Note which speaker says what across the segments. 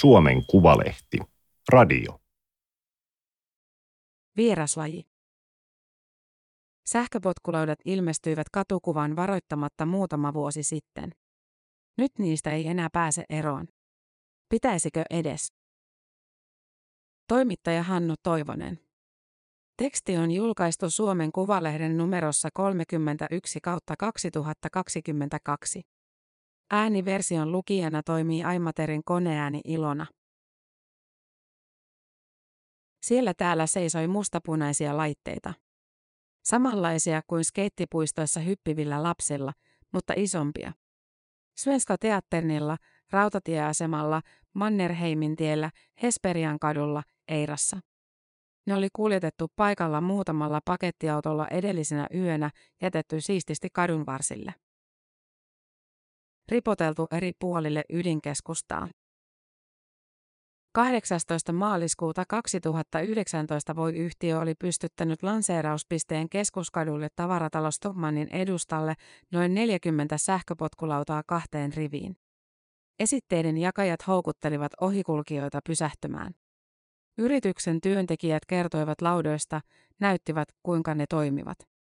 Speaker 1: Suomen Kuvalehti. Radio.
Speaker 2: Vieraslaji. Sähköpotkulaudat ilmestyivät katukuvan varoittamatta muutama vuosi sitten. Nyt niistä ei enää pääse eroon. Pitäisikö edes? Toimittaja Hannu Toivonen. Teksti on julkaistu Suomen Kuvalehden numerossa 31 kautta 2022. Ääniversion lukijana toimii Aimaterin koneääni Ilona. Siellä täällä seisoi mustapunaisia laitteita. Samanlaisia kuin skeittipuistoissa hyppivillä lapsilla, mutta isompia. Svenska Teatternilla, rautatieasemalla, Mannerheimin tiellä, Hesperian kadulla, Eirassa. Ne oli kuljetettu paikalla muutamalla pakettiautolla edellisenä yönä jätetty siististi kadun varsille. Ripoteltu eri puolille ydinkeskustaa. 18. maaliskuuta 2019 voi yhtiö oli pystyttänyt lanseerauspisteen keskuskadulle tavaratalo Stockmannin edustalle noin 40 sähköpotkulautaa kahteen riviin. Esitteiden jakajat houkuttelivat ohikulkijoita pysähtymään. Yrityksen työntekijät kertoivat laudoista, näyttivät kuinka ne toimivat.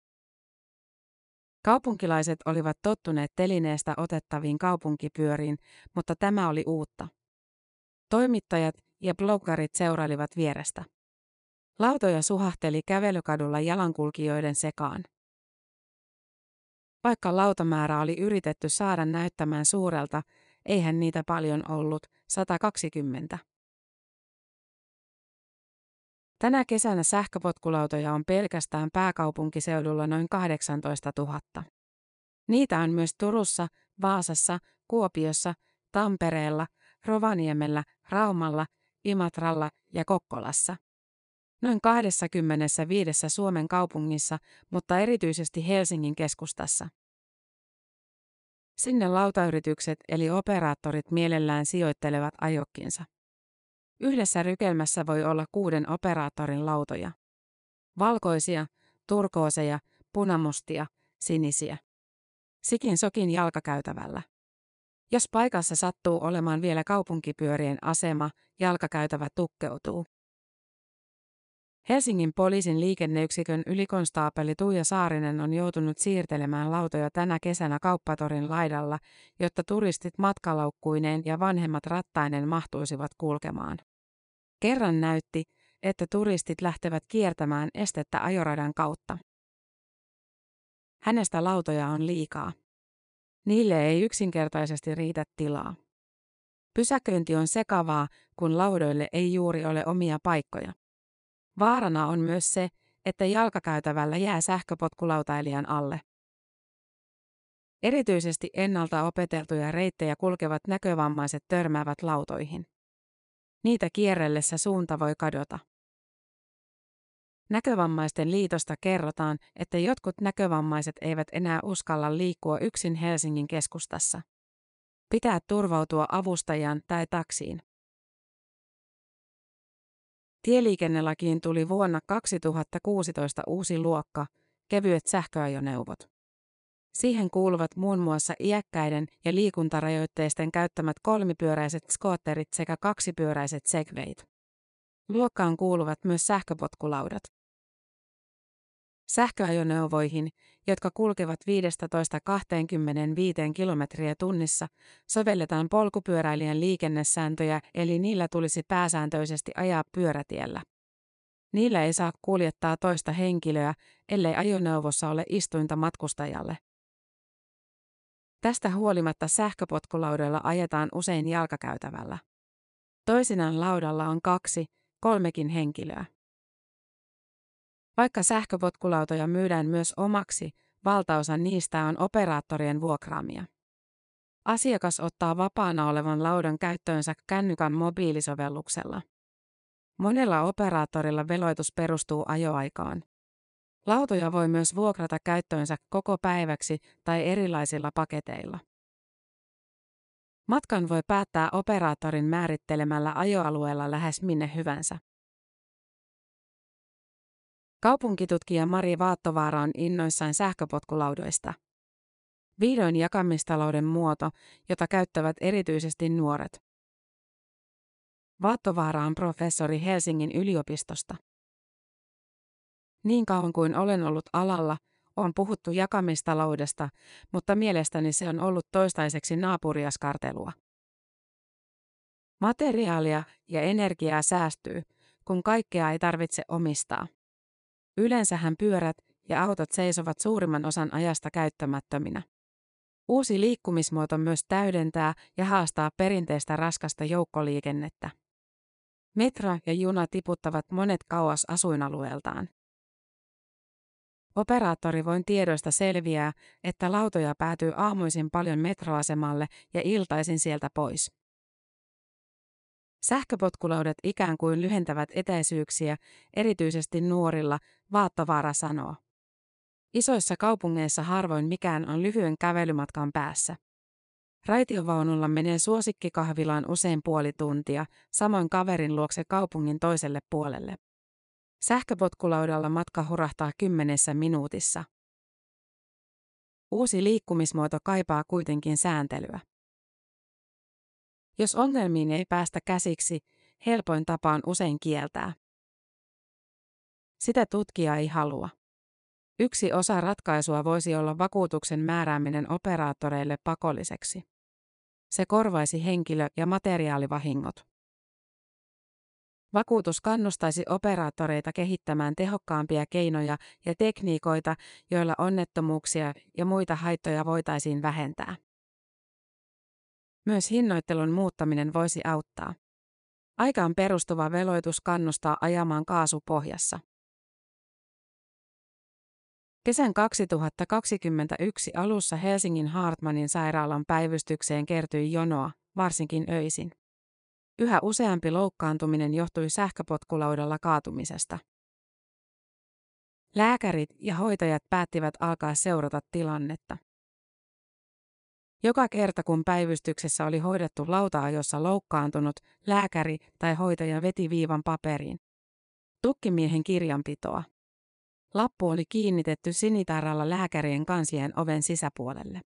Speaker 2: Kaupunkilaiset olivat tottuneet telineestä otettaviin kaupunkipyöriin, mutta tämä oli uutta. Toimittajat ja bloggarit seurailivat vierestä. Lautoja suhahteli kävelykadulla jalankulkijoiden sekaan. Vaikka lautamäärä oli yritetty saada näyttämään suurelta, eihän niitä paljon ollut, 120. Tänä kesänä sähköpotkulautoja on pelkästään pääkaupunkiseudulla noin 18 000. Niitä on myös Turussa, Vaasassa, Kuopiossa, Tampereella, Rovaniemellä, Raumalla, Imatralla ja Kokkolassa. Noin 25 Suomen kaupungissa, mutta erityisesti Helsingin keskustassa. Sinne lautayritykset eli operaattorit mielellään sijoittelevat ajokkinsa. Yhdessä rykelmässä voi olla kuuden operaattorin lautoja. Valkoisia, turkooseja, punamustia, sinisiä. Sikin sokin jalkakäytävällä. Jos paikassa sattuu olemaan vielä kaupunkipyörien asema, jalkakäytävä tukkeutuu. Helsingin poliisin liikenneyksikön ylikonstaapeli Tuija Saarinen on joutunut siirtelemään lautoja tänä kesänä kauppatorin laidalla, jotta turistit matkalaukkuineen ja vanhemmat rattainen mahtuisivat kulkemaan. Kerran näytti, että turistit lähtevät kiertämään estettä ajoradan kautta. Hänestä lautoja on liikaa. Niille ei yksinkertaisesti riitä tilaa. Pysäköinti on sekavaa, kun laudoille ei juuri ole omia paikkoja. Vaarana on myös se, että jalkakäytävällä jää sähköpotkulautailijan alle. Erityisesti ennalta opeteltuja reittejä kulkevat näkövammaiset törmäävät lautoihin. Niitä kierrellessä suunta voi kadota. Näkövammaisten liitosta kerrotaan, että jotkut näkövammaiset eivät enää uskalla liikkua yksin Helsingin keskustassa. Pitää turvautua avustajan tai taksiin. Tieliikennelakiin tuli vuonna 2016 uusi luokka, kevyet sähköajoneuvot. Siihen kuuluvat muun muassa iäkkäiden ja liikuntarajoitteisten käyttämät kolmipyöräiset skootterit sekä kaksipyöräiset segwayt. Luokkaan kuuluvat myös sähköpotkulaudat. Sähköajoneuvoihin, jotka kulkevat 15-25 kilometriä tunnissa, sovelletaan polkupyöräilijän liikennesääntöjä eli niillä tulisi pääsääntöisesti ajaa pyörätiellä. Niillä ei saa kuljettaa toista henkilöä, ellei ajoneuvossa ole istuinta matkustajalle. Tästä huolimatta sähköpotkulaudoilla ajetaan usein jalkakäytävällä. Toisinaan laudalla on kaksi, kolmekin henkilöä. Vaikka sähköpotkulautoja myydään myös omaksi, valtaosa niistä on operaattorien vuokraamia. Asiakas ottaa vapaana olevan laudan käyttöönsä kännykän mobiilisovelluksella. Monella operaattorilla veloitus perustuu ajoaikaan. Lautoja voi myös vuokrata käyttöönsä koko päiväksi tai erilaisilla paketeilla. Matkan voi päättää operaattorin määrittelemällä ajoalueella lähes minne hyvänsä. Kaupunkitutkija Mari Vaattovaara on innoissaan sähköpotkulaudoista. Vihdoin jakamistalouden muoto, jota käyttävät erityisesti nuoret. Vaattovaara on professori Helsingin yliopistosta. Niin kauan kuin olen ollut alalla, on puhuttu jakamistaloudesta, mutta mielestäni se on ollut toistaiseksi naapuriaskartelua. Materiaalia ja energiaa säästyy, kun kaikkea ei tarvitse omistaa. Yleensähän pyörät ja autot seisovat suurimman osan ajasta käyttämättöminä. Uusi liikkumismuoto myös täydentää ja haastaa perinteistä raskasta joukkoliikennettä. Metro ja juna tiputtavat monet kauas asuinalueeltaan. Operaattori voin tiedoista selviää, että lautoja päätyy aamuisin paljon metroasemalle ja iltaisin sieltä pois. Sähköpotkulaudat ikään kuin lyhentävät etäisyyksiä, erityisesti nuorilla, Vaattovaara sanoo. Isoissa kaupungeissa harvoin mikään on lyhyen kävelymatkan päässä. Raitiovaunulla menee suosikkikahvilaan usein puoli tuntia, samoin kaverin luokse kaupungin toiselle puolelle. Sähköpotkulaudalla matka hurahtaa kymmenessä minuutissa. Uusi liikkumismuoto kaipaa kuitenkin sääntelyä. Jos ongelmiin ei päästä käsiksi, helpoin tapa on usein kieltää. Sitä tutkija ei halua. Yksi osa ratkaisua voisi olla vakuutuksen määrääminen operaattoreille pakolliseksi. Se korvaisi henkilö- ja materiaalivahingot. Vakuutus kannustaisi operaattoreita kehittämään tehokkaampia keinoja ja tekniikoita, joilla onnettomuuksia ja muita haittoja voitaisiin vähentää. Myös hinnoittelun muuttaminen voisi auttaa. Aikaan perustuva veloitus kannustaa ajamaan kaasupohjassa. Kesän 2021 alussa Helsingin Hartmanin sairaalan päivystykseen kertyi jonoa, varsinkin öisin. Yhä useampi loukkaantuminen johtui sähköpotkulaudalla kaatumisesta. Lääkärit ja hoitajat päättivät alkaa seurata tilannetta. Joka kerta kun päivystyksessä oli hoidettu lauta-ajossa loukkaantunut, lääkäri tai hoitaja veti viivan paperiin. Tukkimiehen kirjanpitoa. Lappu oli kiinnitetty sinitarralla lääkärien kansien oven sisäpuolelle.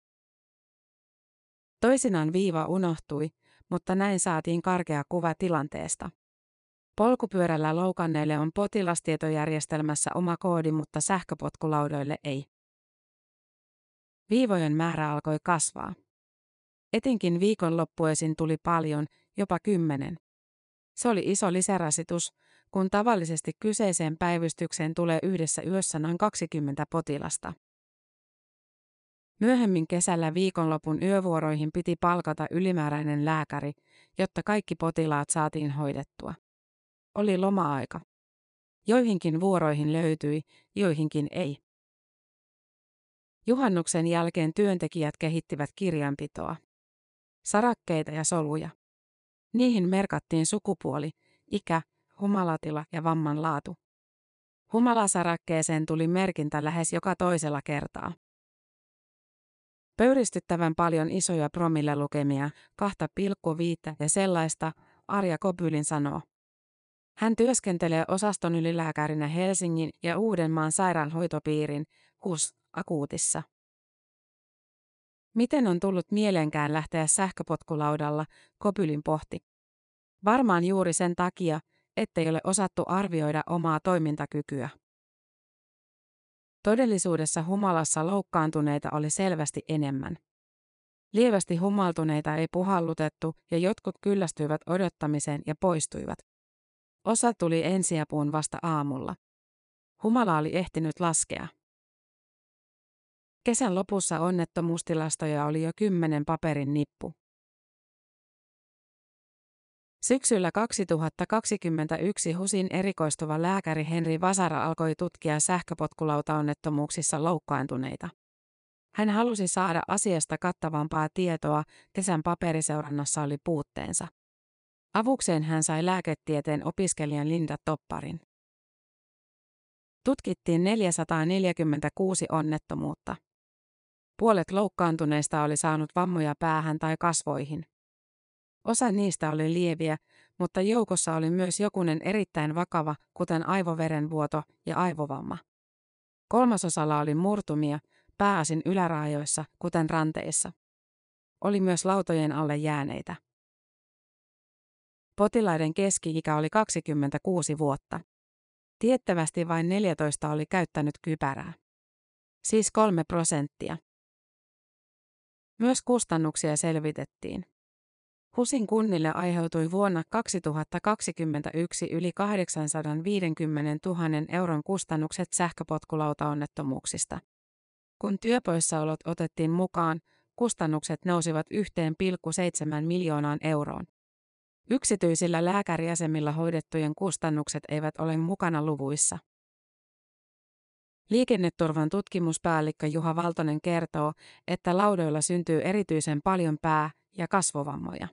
Speaker 2: Toisinaan viiva unohtui, mutta näin saatiin karkea kuva tilanteesta. Polkupyörällä loukanneille on potilastietojärjestelmässä oma koodi, mutta sähköpotkulaudoille ei. Viivojen määrä alkoi kasvaa. Etenkin viikonloppuisin tuli paljon, jopa kymmenen. Se oli iso lisärasitus, kun tavallisesti kyseiseen päivystykseen tulee yhdessä yössä noin 20 potilasta. Myöhemmin kesällä viikonlopun yövuoroihin piti palkata ylimääräinen lääkäri, jotta kaikki potilaat saatiin hoidettua. Oli loma-aika. Joihinkin vuoroihin löytyi, joihinkin ei. Juhannuksen jälkeen työntekijät kehittivät kirjanpitoa. Sarakkeita ja soluja. Niihin merkattiin sukupuoli, ikä, humalatila ja vamman laatu. Humalasarakkeeseen tuli merkintä lähes joka toisella kertaa. Pöyristyttävän paljon isoja promillelukemia, 2,5 ja sellaista, Arja Kobylin sanoo. Hän työskentelee osaston ylilääkärinä Helsingin ja Uudenmaan sairaanhoitopiirin, HUS, akuutissa. Miten on tullut mielenkään lähteä sähköpotkulaudalla, Kobylin pohti. Varmaan juuri sen takia, ettei ole osattu arvioida omaa toimintakykyä. Todellisuudessa humalassa loukkaantuneita oli selvästi enemmän. Lievästi humaltuneita ei puhallutettu ja jotkut kyllästyivät odottamiseen ja poistuivat. Osa tuli ensiapuun vasta aamulla. Humala oli ehtinyt laskea. Kesän lopussa onnettomuustilastoja oli jo kymmenen paperin nippu. Syksyllä 2021 HUSin erikoistuva lääkäri Henri Vasara alkoi tutkia sähköpotkulautaonnettomuuksissa loukkaantuneita. Hän halusi saada asiasta kattavampaa tietoa, kesän paperiseurannassa oli puutteensa. Avukseen hän sai lääketieteen opiskelijan Linda Topparin. Tutkittiin 446 onnettomuutta. Puolet loukkaantuneista oli saanut vammoja päähän tai kasvoihin. Osa niistä oli lieviä, mutta joukossa oli myös jokunen erittäin vakava, kuten aivoverenvuoto ja aivovamma. Kolmasosalla oli murtumia, pääasin yläraajoissa, kuten ranteissa. Oli myös lautojen alle jääneitä. Potilaiden keski-ikä oli 26 vuotta. Tiettävästi vain 14 oli käyttänyt kypärää. Siis kolme prosenttia. Myös kustannuksia selvitettiin. HUSin kunnille aiheutui vuonna 2021 yli 850 000 euron kustannukset sähköpotkulautaonnettomuuksista. Kun työpoissaolot otettiin mukaan, kustannukset nousivat 1,7 miljoonaan euroon. Yksityisillä lääkäriasemilla hoidettujen kustannukset eivät ole mukana luvuissa. Liikenneturvan tutkimuspäällikkö Juha Valtonen kertoo, että laudoilla syntyy erityisen paljon pää- ja kasvovammoja.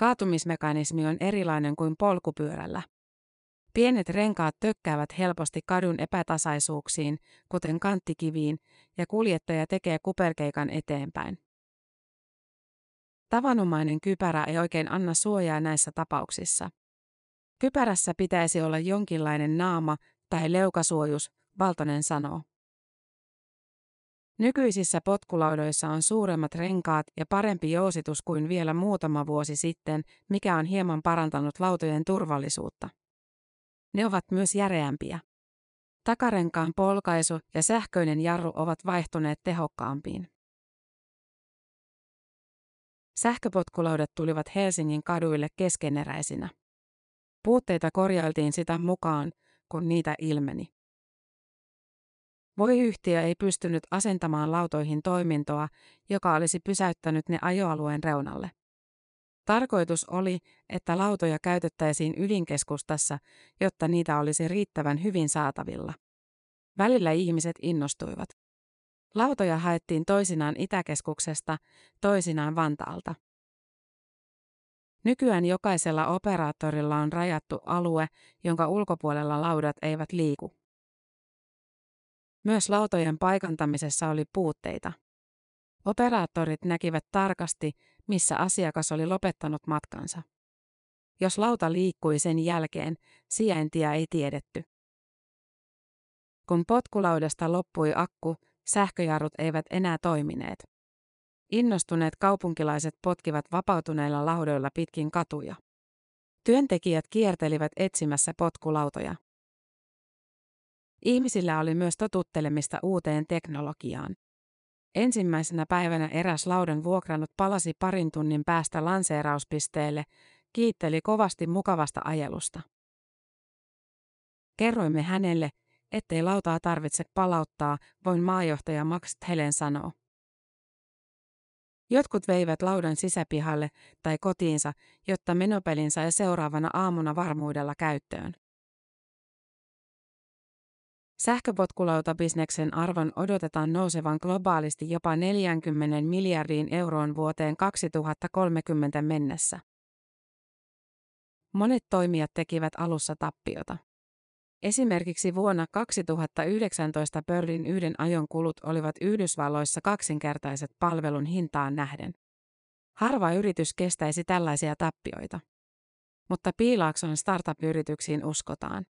Speaker 2: Kaatumismekanismi on erilainen kuin polkupyörällä. Pienet renkaat tökkäävät helposti kadun epätasaisuuksiin, kuten kanttikiviin, ja kuljettaja tekee kuperkeikan eteenpäin. Tavanomainen kypärä ei oikein anna suojaa näissä tapauksissa. Kypärässä pitäisi olla jonkinlainen naama tai leukasuojus, Valtonen sanoo. Nykyisissä potkulaudoissa on suuremmat renkaat ja parempi jousitus kuin vielä muutama vuosi sitten, mikä on hieman parantanut lautojen turvallisuutta. Ne ovat myös järeämpiä. Takarenkaan polkaisu ja sähköinen jarru ovat vaihtuneet tehokkaampiin. Sähköpotkulaudat tulivat Helsingin kaduille keskeneräisinä. Puutteita korjailtiin sitä mukaan, kun niitä ilmeni. Voi-yhtiö ei pystynyt asentamaan lautoihin toimintoa, joka olisi pysäyttänyt ne ajoalueen reunalle. Tarkoitus oli, että lautoja käytettäisiin ydinkeskustassa, jotta niitä olisi riittävän hyvin saatavilla. Välillä ihmiset innostuivat. Lautoja haettiin toisinaan Itäkeskuksesta, toisinaan Vantaalta. Nykyään jokaisella operaattorilla on rajattu alue, jonka ulkopuolella laudat eivät liiku. Myös lautojen paikantamisessa oli puutteita. Operaattorit näkivät tarkasti, missä asiakas oli lopettanut matkansa. Jos lauta liikkui sen jälkeen, sijaintia ei tiedetty. Kun potkulaudasta loppui akku, sähköjarrut eivät enää toimineet. Innostuneet kaupunkilaiset potkivat vapautuneilla laudoilla pitkin katuja. Työntekijät kiertelivät etsimässä potkulautoja. Ihmisillä oli myös totuttelemista uuteen teknologiaan. Ensimmäisenä päivänä eräs laudan vuokrannut palasi parin tunnin päästä lanseerauspisteelle, kiitteli kovasti mukavasta ajelusta. Kerroimme hänelle, ettei lautaa tarvitse palauttaa, voin maajohtaja Max Helen sanoo. Jotkut veivät laudan sisäpihalle tai kotiinsa, jotta menopelin sai seuraavana aamuna varmuudella käyttöön. Sähköpotkulautabisneksen arvon odotetaan nousevan globaalisti jopa 40 miljardiin euroon vuoteen 2030 mennessä. Monet toimijat tekivät alussa tappiota. Esimerkiksi vuonna 2019 Pördin yhden ajon kulut olivat Yhdysvalloissa kaksinkertaiset palvelun hintaan nähden. Harva yritys kestäisi tällaisia tappioita. Mutta Piilaakson startup-yrityksiin uskotaan.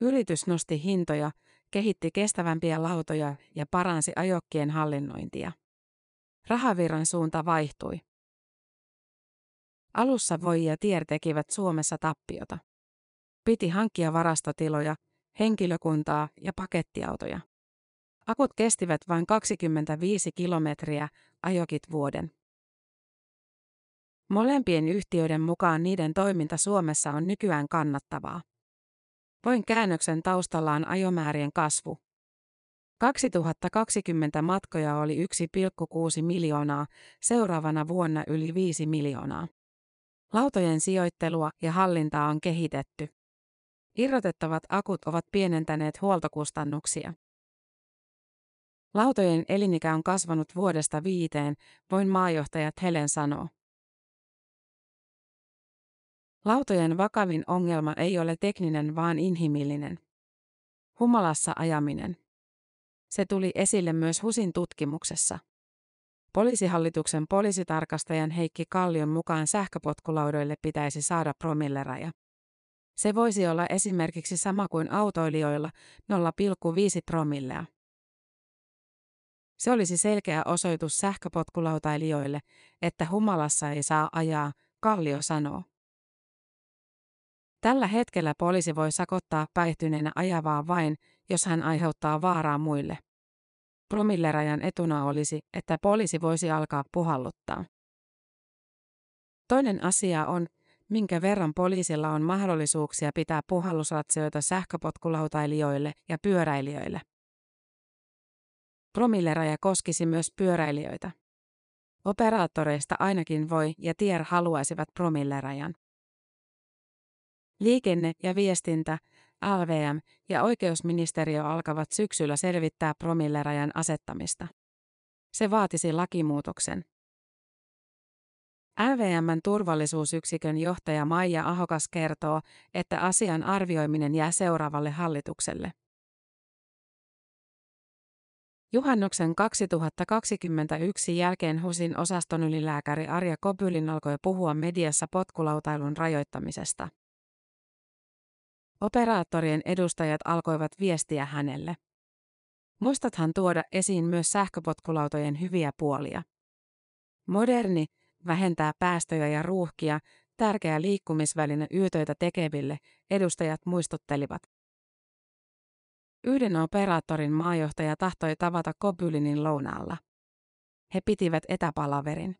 Speaker 2: Yritys nosti hintoja, kehitti kestävämpiä lautoja ja paransi ajokkien hallinnointia. Rahavirran suunta vaihtui. Alussa voi ja Tier tekivät Suomessa tappiota. Piti hankkia varastotiloja, henkilökuntaa ja pakettiautoja. Akut kestivät vain 25 kilometriä, ajokit vuoden. Molempien yhtiöiden mukaan niiden toiminta Suomessa on nykyään kannattavaa. Voin käännöksen taustalla on ajomäärien kasvu. 2020 matkoja oli 1,6 miljoonaa, seuraavana vuonna yli 5 miljoonaa. Lautojen sijoittelua ja hallintaa on kehitetty. Irrotettavat akut ovat pienentäneet huoltokustannuksia. Lautojen elinikä on kasvanut vuodesta viiteen, voin maajohtajat Helen sanoo. Lautojen vakavin ongelma ei ole tekninen vaan inhimillinen. Humalassa ajaminen. Se tuli esille myös HUSin tutkimuksessa. Poliisihallituksen poliisitarkastajan Heikki Kallion mukaan sähköpotkulaudoille pitäisi saada promilleraja. Se voisi olla esimerkiksi sama kuin autoilijoilla 0,5 promillea. Se olisi selkeä osoitus sähköpotkulautailijoille, että humalassa ei saa ajaa, Kallio sanoo. Tällä hetkellä poliisi voi sakottaa päihtyneenä ajavaa vain, jos hän aiheuttaa vaaraa muille. Promillerajan etuna olisi, että poliisi voisi alkaa puhalluttaa. Toinen asia on, minkä verran poliisilla on mahdollisuuksia pitää puhallusratsioita sähköpotkulautailijoille ja pyöräilijöille. Promilleraja koskisi myös pyöräilijöitä. Operaattoreista ainakin voi ja Tier haluaisivat promillerajan. Liikenne ja viestintä, LVM ja oikeusministeriö alkavat syksyllä selvittää promillerajan asettamista. Se vaatisi lakimuutoksen. LVMn turvallisuusyksikön johtaja Maija Ahokas kertoo, että asian arvioiminen jää seuraavalle hallitukselle. Juhannuksen 2021 jälkeen HUSin osastonylilääkäri Arja Kobylin alkoi puhua mediassa potkulautailun rajoittamisesta. Operaattorien edustajat alkoivat viestiä hänelle. Muistathan tuoda esiin myös sähköpotkulautojen hyviä puolia. Moderni, vähentää päästöjä ja ruuhkia, tärkeä liikkumisväline yötöitä tekeville, edustajat muistuttelivat. Yhden operaattorin maajohtaja tahtoi tavata Kobylinin lounaalla. He pitivät etäpalaverin.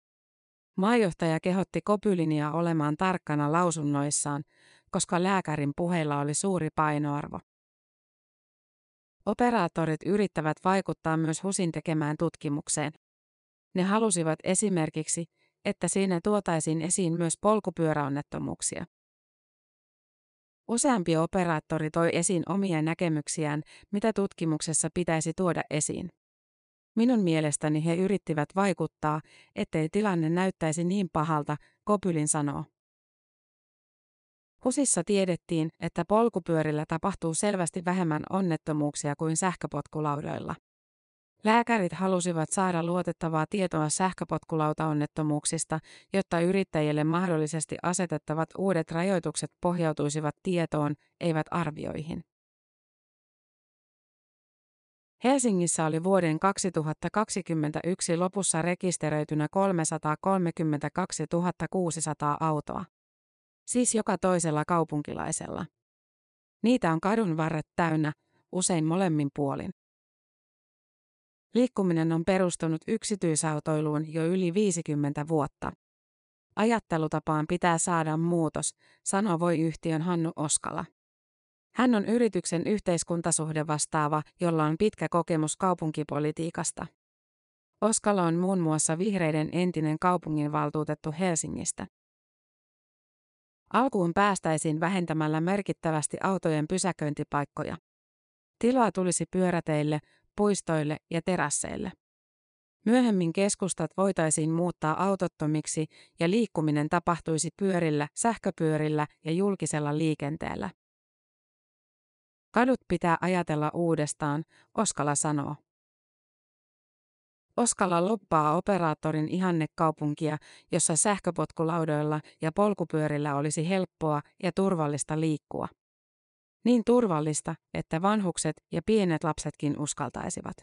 Speaker 2: Maajohtaja kehotti Kobylinia olemaan tarkkana lausunnoissaan, koska lääkärin puheilla oli suuri painoarvo. Operaattorit yrittävät vaikuttaa myös HUSin tekemään tutkimukseen. Ne halusivat esimerkiksi, että siinä tuotaisiin esiin myös polkupyöräonnettomuuksia. Useampi operaattori toi esiin omia näkemyksiään, mitä tutkimuksessa pitäisi tuoda esiin. Minun mielestäni he yrittivät vaikuttaa, ettei tilanne näyttäisi niin pahalta, Kopylin sanoo. Husissa tiedettiin, että polkupyörillä tapahtuu selvästi vähemmän onnettomuuksia kuin sähköpotkulaudoilla. Lääkärit halusivat saada luotettavaa tietoa sähköpotkulautaonnettomuuksista, jotta yrittäjille mahdollisesti asetettavat uudet rajoitukset pohjautuisivat tietoon, eivät arvioihin. Helsingissä oli vuoden 2021 lopussa rekisteröitynä 332 600 autoa. Siis joka toisella kaupunkilaisella. Niitä on kadun varret täynnä, usein molemmin puolin. Liikkuminen on perustunut yksityisautoiluun jo yli 50 vuotta. Ajattelutapaan pitää saada muutos, sanoo voi yhtiön Hannu Oskala. Hän on yrityksen yhteiskuntasuhde vastaava, jolla on pitkä kokemus kaupunkipolitiikasta. Oskala on muun muassa vihreiden entinen kaupunginvaltuutettu Helsingistä. Alkuun päästäisiin vähentämällä merkittävästi autojen pysäköintipaikkoja. Tilaa tulisi pyöräteille, puistoille ja terasseille. Myöhemmin keskustat voitaisiin muuttaa autottomiksi ja liikkuminen tapahtuisi pyörillä, sähköpyörillä ja julkisella liikenteellä. Kadut pitää ajatella uudestaan, Oskala sanoo. Oskala loppaa operaattorin ihannekaupunkia, jossa sähköpotkulaudoilla ja polkupyörillä olisi helppoa ja turvallista liikkua. Niin turvallista, että vanhukset ja pienet lapsetkin uskaltaisivat.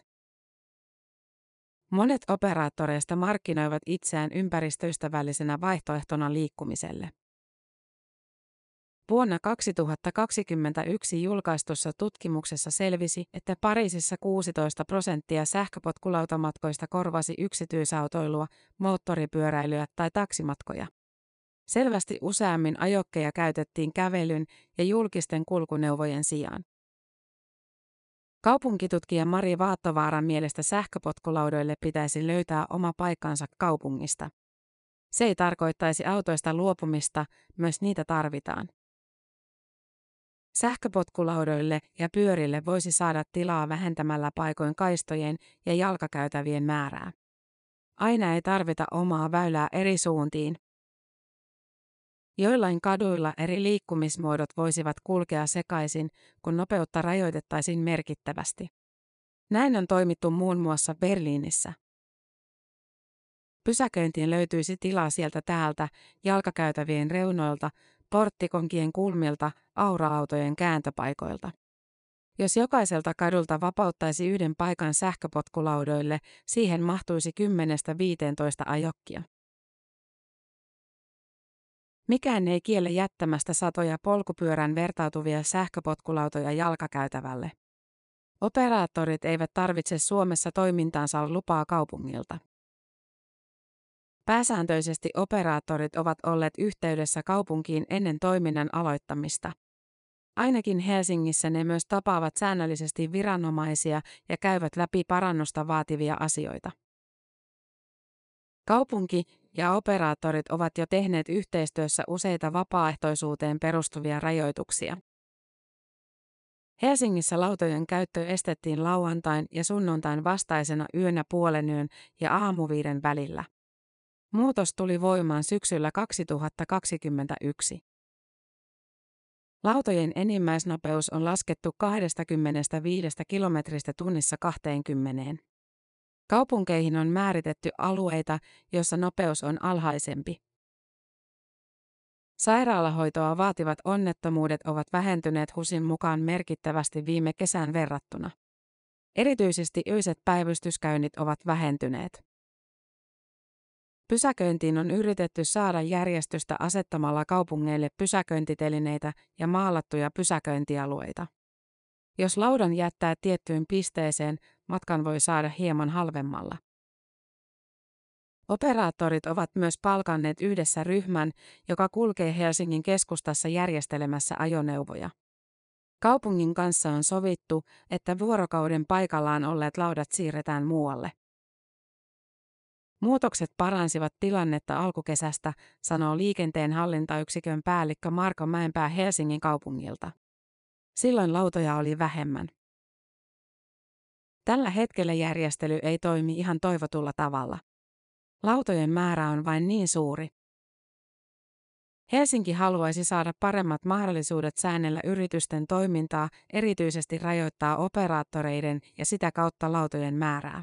Speaker 2: Monet operaattoreista markkinoivat itseään ympäristöystävällisenä vaihtoehtona liikkumiselle. Vuonna 2021 julkaistussa tutkimuksessa selvisi, että Pariisissa 16 prosenttia sähköpotkulautamatkoista korvasi yksityisautoilua, moottoripyöräilyä tai taksimatkoja. Selvästi useammin ajokkeja käytettiin kävelyn ja julkisten kulkuneuvojen sijaan. Kaupunkitutkija Mari Vaattovaaran mielestä sähköpotkulaudoille pitäisi löytää oma paikkansa kaupungista. Se ei tarkoittaisi autoista luopumista, myös niitä tarvitaan. Sähköpotkulaudoille ja pyörille voisi saada tilaa vähentämällä paikoin kaistojen ja jalkakäytävien määrää. Aina ei tarvita omaa väylää eri suuntiin, Joillain kaduilla eri liikkumismuodot voisivat kulkea sekaisin, kun nopeutta rajoitettaisiin merkittävästi. Näin on toimittu muun muassa Berliinissä. Pysäköintiin löytyisi tilaa sieltä täältä, jalkakäytävien reunoilta, porttikonkien kulmilta, aura-autojen kääntöpaikoilta. Jos jokaiselta kadulta vapauttaisi yhden paikan sähköpotkulaudoille, siihen mahtuisi 10-15 ajokkia. Mikään ei kiele jättämästä satoja polkupyörän vertautuvia sähköpotkulautoja jalkakäytävälle. Operaattorit eivät tarvitse Suomessa toimintaansa lupaa kaupungilta. Pääsääntöisesti operaattorit ovat olleet yhteydessä kaupunkiin ennen toiminnan aloittamista. Ainakin Helsingissä ne myös tapaavat säännöllisesti viranomaisia ja käyvät läpi parannusta vaativia asioita. Kaupunki ja operaattorit ovat jo tehneet yhteistyössä useita vapaaehtoisuuteen perustuvia rajoituksia. Helsingissä lautojen käyttö estettiin lauantain ja sunnuntain vastaisena yönä puolen yön ja aamuviiden välillä. Muutos tuli voimaan syksyllä 2021. Lautojen enimmäisnopeus on laskettu 25 kilometristä tunnissa 20. Kaupunkeihin on määritetty alueita, joissa nopeus on alhaisempi. Sairaalahoitoa vaativat onnettomuudet ovat vähentyneet HUSin mukaan merkittävästi viime kesän verrattuna. Erityisesti yöiset päivystyskäynnit ovat vähentyneet. Pysäköintiin on yritetty saada järjestystä asettamalla kaupungeille pysäköintitelineitä ja maalattuja pysäköintialueita. Jos laudan jättää tiettyyn pisteeseen, matkan voi saada hieman halvemmalla. Operaattorit ovat myös palkanneet yhdessä ryhmän, joka kulkee Helsingin keskustassa järjestelemässä ajoneuvoja. Kaupungin kanssa on sovittu, että vuorokauden paikallaan olleet laudat siirretään muualle. Muutokset paransivat tilannetta alkukesästä, sanoo liikenteen hallintayksikön päällikkö Marko Mäenpää Helsingin kaupungilta. Silloin lautoja oli vähemmän. Tällä hetkellä järjestely ei toimi ihan toivotulla tavalla. Lautojen määrä on vain niin suuri. Helsinki haluaisi saada paremmat mahdollisuudet säännellä yritysten toimintaa, erityisesti rajoittaa operaattoreiden ja sitä kautta lautojen määrää.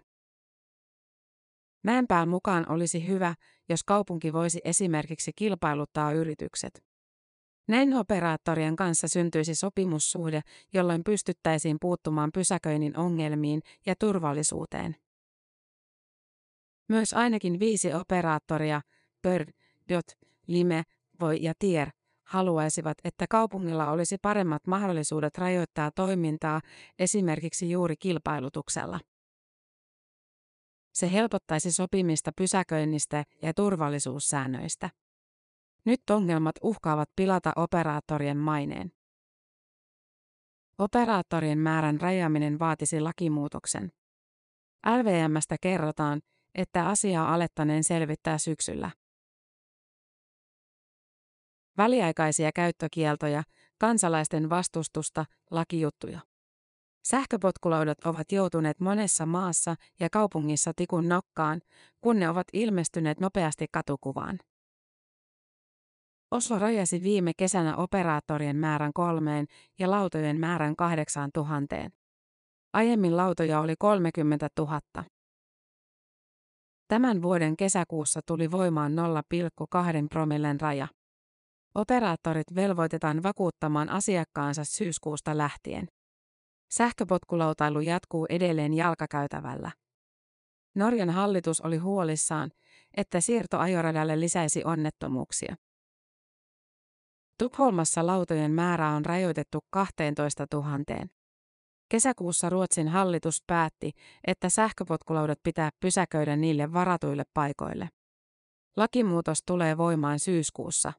Speaker 2: Mäenpään mukaan olisi hyvä, jos kaupunki voisi esimerkiksi kilpailuttaa yritykset. Näin operaattorien kanssa syntyisi sopimussuhde, jolloin pystyttäisiin puuttumaan pysäköinnin ongelmiin ja turvallisuuteen. Myös ainakin viisi operaattoria, Bird, Dot, Lime, Voi ja Tier, haluaisivat, että kaupungilla olisi paremmat mahdollisuudet rajoittaa toimintaa esimerkiksi juuri kilpailutuksella. Se helpottaisi sopimista pysäköinnistä ja turvallisuussäännöistä. Nyt ongelmat uhkaavat pilata operaattorien maineen. Operaattorien määrän rajaaminen vaatisi lakimuutoksen. LVMstä kerrotaan, että asiaa alettaneen selvittää syksyllä. Väliaikaisia käyttökieltoja, kansalaisten vastustusta, lakijuttuja. Sähköpotkulaudat ovat joutuneet monessa maassa ja kaupungissa tikun nokkaan, kun ne ovat ilmestyneet nopeasti katukuvaan. Oslo rajasi viime kesänä operaattorien määrän kolmeen ja lautojen määrän kahdeksaan tuhanteen. Aiemmin lautoja oli 30 000. Tämän vuoden kesäkuussa tuli voimaan 0,2 promillen raja. Operaattorit velvoitetaan vakuuttamaan asiakkaansa syyskuusta lähtien. Sähköpotkulautailu jatkuu edelleen jalkakäytävällä. Norjan hallitus oli huolissaan, että siirto ajoradalle lisäisi onnettomuuksia. Tukholmassa lautojen määrä on rajoitettu 12 000. Kesäkuussa Ruotsin hallitus päätti, että sähköpotkulaudat pitää pysäköidä niille varatuille paikoille. Lakimuutos tulee voimaan syyskuussa.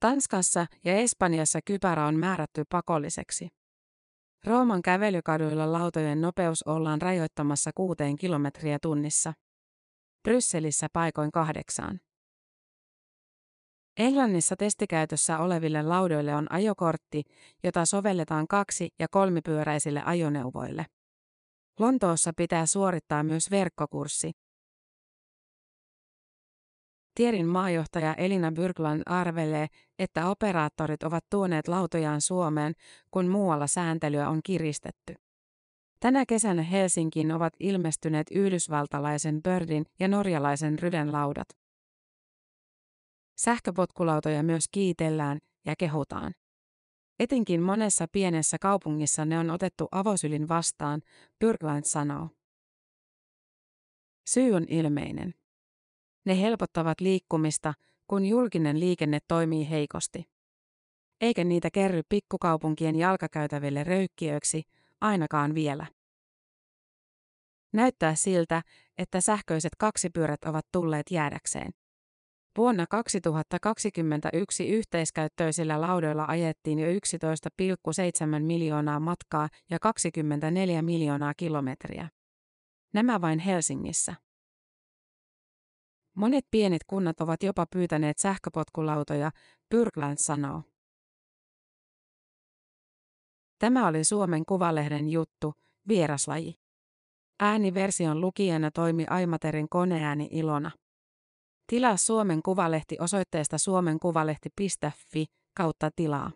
Speaker 2: Tanskassa ja Espanjassa kypärä on määrätty pakolliseksi. Rooman kävelykaduilla lautojen nopeus ollaan rajoittamassa kuuteen kilometriä tunnissa. Brysselissä paikoin kahdeksaan. Englannissa testikäytössä oleville laudoille on ajokortti, jota sovelletaan kaksi- ja kolmipyöräisille ajoneuvoille. Lontoossa pitää suorittaa myös verkkokurssi. Tierin maajohtaja Elina Byrkland arvelee, että operaattorit ovat tuoneet lautojaan Suomeen, kun muualla sääntelyä on kiristetty. Tänä kesänä Helsinkiin ovat ilmestyneet yhdysvaltalaisen Birdin ja norjalaisen Ryden laudat. Sähköpotkulautoja myös kiitellään ja kehutaan. Etenkin monessa pienessä kaupungissa ne on otettu avosylin vastaan, Byrkland sanoo. Syy on ilmeinen. Ne helpottavat liikkumista, kun julkinen liikenne toimii heikosti. Eikä niitä kerry pikkukaupunkien jalkakäytäville röykkiöiksi, ainakaan vielä. Näyttää siltä, että sähköiset kaksipyörät ovat tulleet jäädäkseen. Vuonna 2021 yhteiskäyttöisillä laudoilla ajettiin jo 11,7 miljoonaa matkaa ja 24 miljoonaa kilometriä. Nämä vain Helsingissä. Monet pienet kunnat ovat jopa pyytäneet sähköpotkulautoja, Pyrkland sanoo. Tämä oli Suomen Kuvalehden juttu, vieraslaji. Ääniversion lukijana toimi Aimaterin koneääni Ilona. Tilaa Suomen Kuvalehti osoitteesta suomenkuvalehti.fi kautta tilaa.